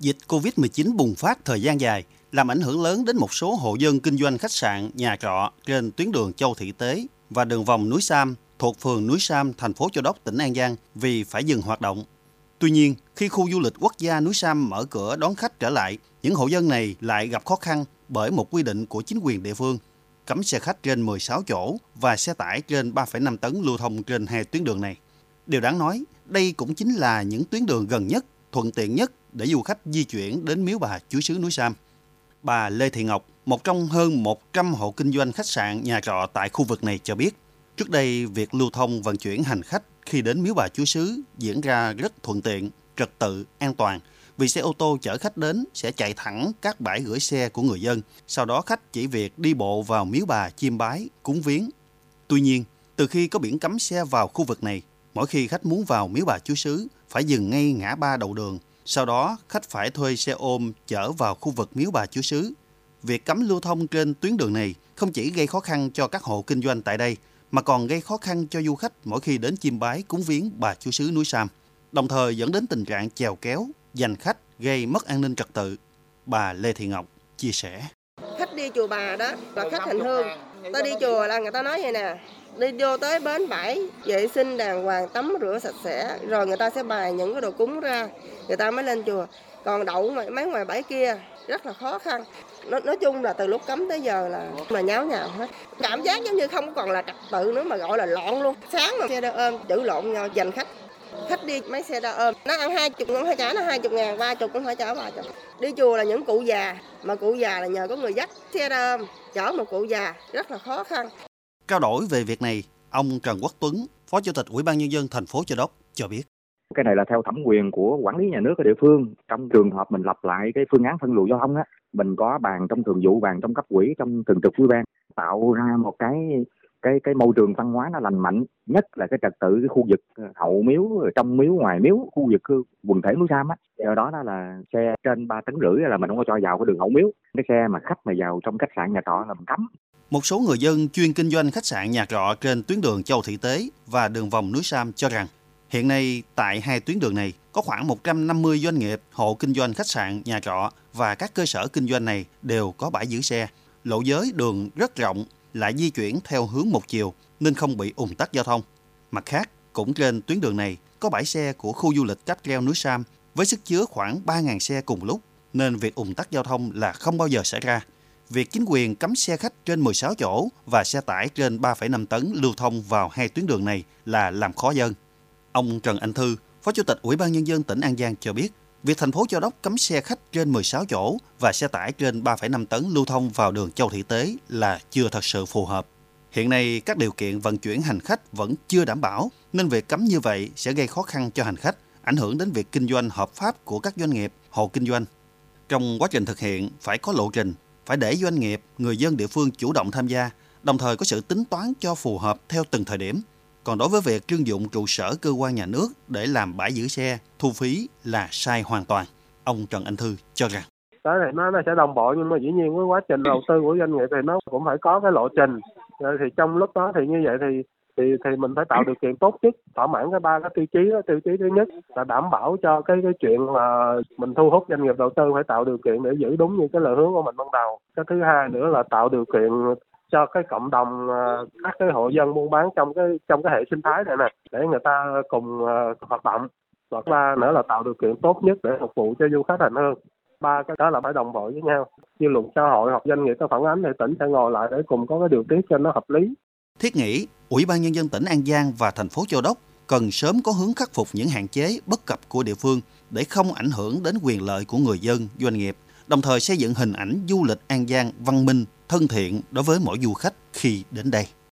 Dịch COVID-19 bùng phát thời gian dài, làm ảnh hưởng lớn đến một số hộ dân kinh doanh khách sạn, nhà trọ trên tuyến đường Châu Thị Tế và đường vòng núi Sam thuộc phường núi Sam, thành phố Châu Đốc, tỉnh An Giang vì phải dừng hoạt động. Tuy nhiên, khi khu du lịch quốc gia núi Sam mở cửa đón khách trở lại, những hộ dân này lại gặp khó khăn bởi một quy định của chính quyền địa phương cấm xe khách trên 16 chỗ và xe tải trên 3,5 tấn lưu thông trên hai tuyến đường này. Điều đáng nói, đây cũng chính là những tuyến đường gần nhất, thuận tiện nhất để du khách di chuyển đến miếu bà chúa xứ núi Sam. Bà Lê Thị Ngọc, một trong hơn 100 hộ kinh doanh khách sạn, nhà trọ tại khu vực này cho biết, trước đây việc lưu thông vận chuyển hành khách khi đến miếu bà chúa xứ diễn ra rất thuận tiện, trật tự, an toàn vì xe ô tô chở khách đến sẽ chạy thẳng các bãi gửi xe của người dân. Sau đó khách chỉ việc đi bộ vào miếu bà chiêm bái, cúng viếng. Tuy nhiên, từ khi có biển cấm xe vào khu vực này, mỗi khi khách muốn vào miếu bà chúa xứ phải dừng ngay ngã ba đầu đường. Sau đó, khách phải thuê xe ôm chở vào khu vực miếu bà chúa xứ. Việc cấm lưu thông trên tuyến đường này không chỉ gây khó khăn cho các hộ kinh doanh tại đây, mà còn gây khó khăn cho du khách mỗi khi đến chiêm bái cúng viếng bà chúa xứ núi Sam, đồng thời dẫn đến tình trạng chèo kéo, giành khách gây mất an ninh trật tự. Bà Lê Thị Ngọc chia sẻ. Khách đi chùa bà đó là khách hành hương. Ta đi chùa là người ta nói vậy nè, đi vô tới bến bãi vệ sinh đàng hoàng tắm rửa sạch sẽ rồi người ta sẽ bài những cái đồ cúng ra người ta mới lên chùa. Còn đậu mấy ngoài bãi kia rất là khó khăn. Nói, nói chung là từ lúc cấm tới giờ là mà nháo nhào hết. Cảm giác giống như không còn là trật tự nữa mà gọi là loạn luôn. Sáng mà xe đơ ôm chữ lộn nhau giành khách khách đi mấy xe đa ôm nó ăn hai chục cũng phải trả nó hai chục ngàn ba chục cũng phải trả ba chục. Đi chùa là những cụ già mà cụ già là nhờ có người dắt xe đa ôm chở một cụ già rất là khó khăn. Trao đổi về việc này, ông Trần Quốc Tuấn, Phó Chủ tịch Ủy ban Nhân dân thành phố Châu Đốc cho biết. cái này là theo thẩm quyền của quản lý nhà nước ở địa phương. Trong trường hợp mình lập lại cái phương án phân luồng giao thông á mình có bàn trong thường vụ bàn trong cấp quỹ trong thường trực ủy ban tạo ra một cái cái cái môi trường văn hóa nó lành mạnh nhất là cái trật tự cái khu vực ờ, hậu miếu trong miếu ngoài miếu khu vực quần thể núi sam á. Do đó đó là xe trên ba tấn rưỡi là mình không có cho vào cái đường hậu miếu. Cái xe mà khách mà vào trong khách sạn nhà trọ là mình cấm. Một số người dân chuyên kinh doanh khách sạn nhà trọ trên tuyến đường Châu Thị Tế và đường vòng núi Sam cho rằng hiện nay tại hai tuyến đường này có khoảng 150 doanh nghiệp, hộ kinh doanh khách sạn, nhà trọ và các cơ sở kinh doanh này đều có bãi giữ xe. Lộ giới đường rất rộng, lại di chuyển theo hướng một chiều nên không bị ủng tắc giao thông. Mặt khác, cũng trên tuyến đường này có bãi xe của khu du lịch cáp treo núi Sam với sức chứa khoảng 3.000 xe cùng lúc nên việc ủng tắc giao thông là không bao giờ xảy ra. Việc chính quyền cấm xe khách trên 16 chỗ và xe tải trên 3,5 tấn lưu thông vào hai tuyến đường này là làm khó dân. Ông Trần Anh Thư, Phó Chủ tịch Ủy ban Nhân dân tỉnh An Giang cho biết, việc thành phố Châu Đốc cấm xe khách trên 16 chỗ và xe tải trên 3,5 tấn lưu thông vào đường Châu Thị Tế là chưa thật sự phù hợp. Hiện nay, các điều kiện vận chuyển hành khách vẫn chưa đảm bảo, nên việc cấm như vậy sẽ gây khó khăn cho hành khách, ảnh hưởng đến việc kinh doanh hợp pháp của các doanh nghiệp, hộ kinh doanh. Trong quá trình thực hiện, phải có lộ trình, phải để doanh nghiệp, người dân địa phương chủ động tham gia, đồng thời có sự tính toán cho phù hợp theo từng thời điểm. Còn đối với việc trưng dụng trụ sở cơ quan nhà nước để làm bãi giữ xe, thu phí là sai hoàn toàn. Ông Trần Anh Thư cho rằng. cái này nó nó sẽ đồng bộ nhưng mà dĩ nhiên với quá trình đầu tư của doanh nghiệp thì nó cũng phải có cái lộ trình Rồi thì trong lúc đó thì như vậy thì thì thì mình phải tạo điều kiện tốt nhất thỏa mãn cái ba cái tiêu chí đó tiêu chí thứ nhất là đảm bảo cho cái cái chuyện là mình thu hút doanh nghiệp đầu tư phải tạo điều kiện để giữ đúng như cái lời hứa của mình ban đầu cái thứ hai nữa là tạo điều kiện cho cái cộng đồng ờ, các cái hộ dân buôn bán trong cái trong cái hệ sinh thái này nè để người ta cùng ờ, hoạt động. Và ba nữa là tạo điều kiện tốt nhất để phục vụ cho du khách hành hương ba cái đó là phải đồng bộ với nhau. Dư luận xã hội hoặc doanh nghiệp có phản ánh thì tỉnh sẽ ngồi lại để cùng có cái điều tiết cho nó hợp lý. Thiết nghĩ, Ủy ban Nhân dân tỉnh An Giang và thành phố Châu Đốc cần sớm có hướng khắc phục những hạn chế bất cập của địa phương để không ảnh hưởng đến quyền lợi của người dân, doanh nghiệp, đồng thời xây dựng hình ảnh du lịch An Giang văn minh, thân thiện đối với mỗi du khách khi đến đây.